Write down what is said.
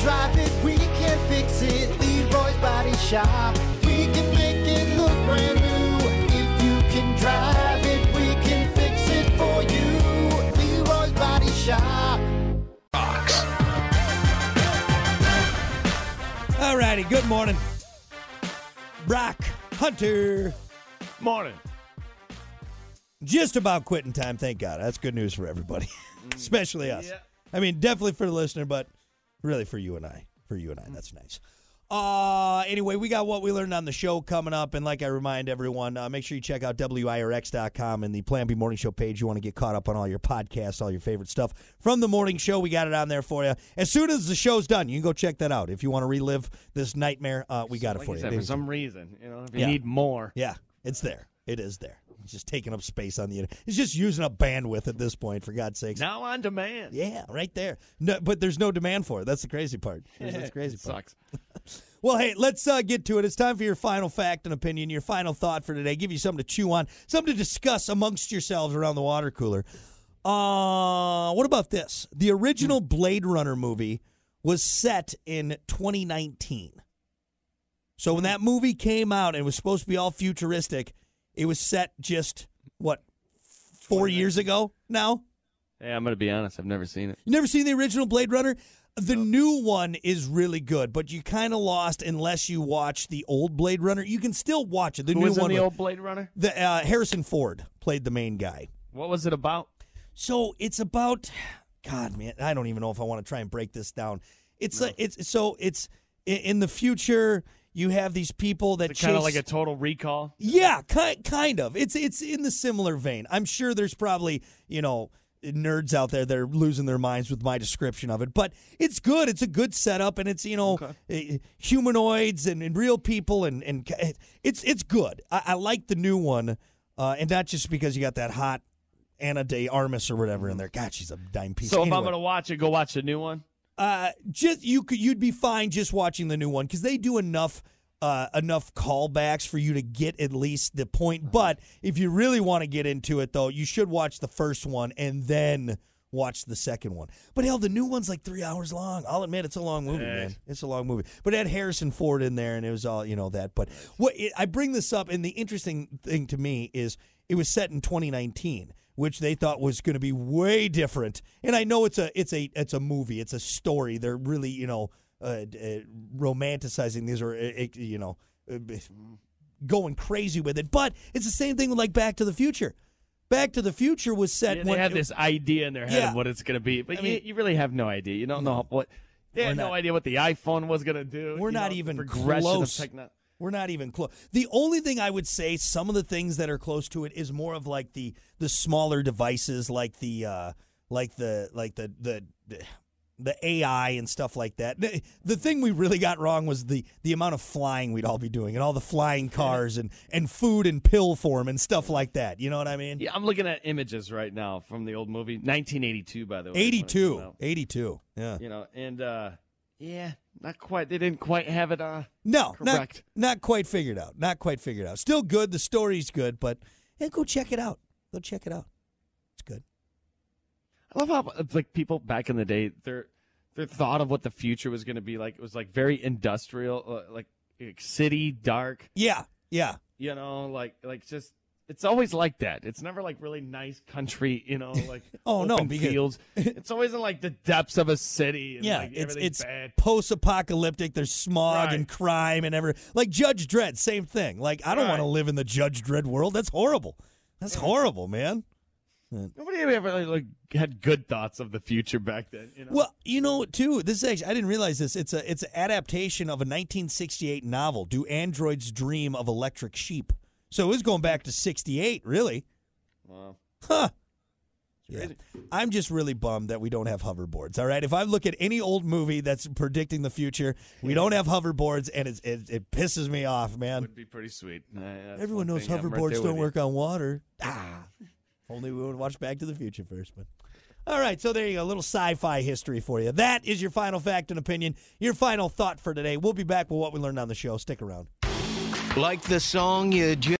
drive it, we can fix it. Leroy's Body Shop. We can make it look brand new. If you can drive it, we can fix it for you. Leroy's Body Shop. All righty, good morning. Brock Hunter. Morning. Just about quitting time, thank God. That's good news for everybody, especially us. I mean, definitely for the listener, but really for you and I. For you and I, that's nice. Uh, anyway, we got what we learned on the show coming up. And like I remind everyone, uh, make sure you check out WIRX.com and the Plan B Morning Show page. You want to get caught up on all your podcasts, all your favorite stuff from the morning show. We got it on there for you. As soon as the show's done, you can go check that out. If you want to relive this nightmare, uh, we got it for you. said, for some reason, you know, if you Yeah. need more, Yeah, it's there. It is there. It's just taking up space on the internet. It's just using up bandwidth at this point, for God's sakes. now on demand. Yeah, right there. No, but there's no demand for it. That's the crazy part. That's the crazy part. sucks. Well, hey, let's uh, get to it. It's time for your final fact and opinion, your final thought for today. Give you something to chew on, something to discuss amongst yourselves around the water cooler. Uh, what about this? The original Blade Runner movie was set in 2019. So when that movie came out and it was supposed to be all futuristic, it was set just what four years ago now. Hey, I'm gonna be honest. I've never seen it. You never seen the original Blade Runner? The new one is really good, but you kind of lost unless you watch the old Blade Runner. You can still watch it. The Who new was in one, the old Blade Runner? the uh, Harrison Ford played the main guy. What was it about? So it's about, God, man, I don't even know if I want to try and break this down. It's like it's so it's in the future. You have these people that Kind of like a Total Recall. yeah, kind kind of. It's it's in the similar vein. I'm sure there's probably you know nerds out there that are losing their minds with my description of it, but it's good. It's a good setup, and it's you know eh, humanoids and, and real people, and and it's it's good. I, I like the new one, uh, and not just because you got that hot Ana de Armas or whatever in there. God, she's a dime piece. So if I'm gonna watch it, go watch the new one. Uh, just you could you'd be fine just watching the new one because they do enough uh, enough callbacks for you to get at least the point. But if you really want to get into it, though, you should watch the first one and then watch the second one. But hell, the new one's like three hours long. I'll admit it's a long movie, man. It's a long movie. But it had Harrison Ford in there, and it was all you know that. But what it, I bring this up, and the interesting thing to me is it was set in 2019 which they thought was going to be way different. And I know it's a it's a it's a movie, it's a story. They're really you know uh, uh, romanticizing these or uh, you know uh, going crazy with it. But it's the same thing with like Back to the Future. Back to the Future was set Yeah, when they have this idea in their head Yeah. of what it's gonna be, but I you, mean- you really have no idea. You don't know what. They had no idea what the iPhone was gonna do. We're not know, even close. Techno- We're not even close. The only thing I would say, some of the things that are close to it, is more of like the the smaller devices, like the uh, like the like the the. the AI and stuff like that. The, the thing we really got wrong was the the amount of flying we'd all be doing and all the flying cars and, and food and pill form and stuff like that. You know what I mean? Yeah, I'm looking at images right now from the old movie, 1982, by the way. when it came 82. 82. Yeah. You know, and uh, yeah, not quite. They didn't quite have it. Uh, No, not, Correct. not quite figured out. Not quite figured out. Still good. The story's good, but yeah, go check it out. Go check it out. It's good. I love how like people back in the day, their their thought of what the future was going to be like it was like very industrial, uh, like, like city, dark. Yeah, yeah. You know, like like just. It's always like that. It's never like really nice country, you know, like Oh, no, because- fields. It's always in like the depths of a city. And, Yeah, like, it's it's bad. post-apocalyptic. There's smog Right. and crime and every like Judge Dredd. Same thing. Like I don't want to live in the Judge Dredd world. That's horrible. That's horrible, man. Nobody ever like had good thoughts of the future back then. You know? Well, you know, too. This is actually I didn't realize this. It's a it's an adaptation of a 1968 novel. Do androids dream of electric sheep? So it was going back to 68, really. Wow. Huh. Yeah. I'm just really bummed that we don't have hoverboards. All right, if I look at any old movie that's predicting the future, we don't have hoverboards, and it's, it it pisses me off, man. would be pretty sweet. Uh, Everyone knows thing. I'm right hoverboards don't work on water. Ah, if only we would watch Back to the Future first. But all right, so there you go, a little sci-fi history for you. That is your final fact and opinion, your final thought for today. We'll be back with what we learned on the show. Stick around. Like the song you just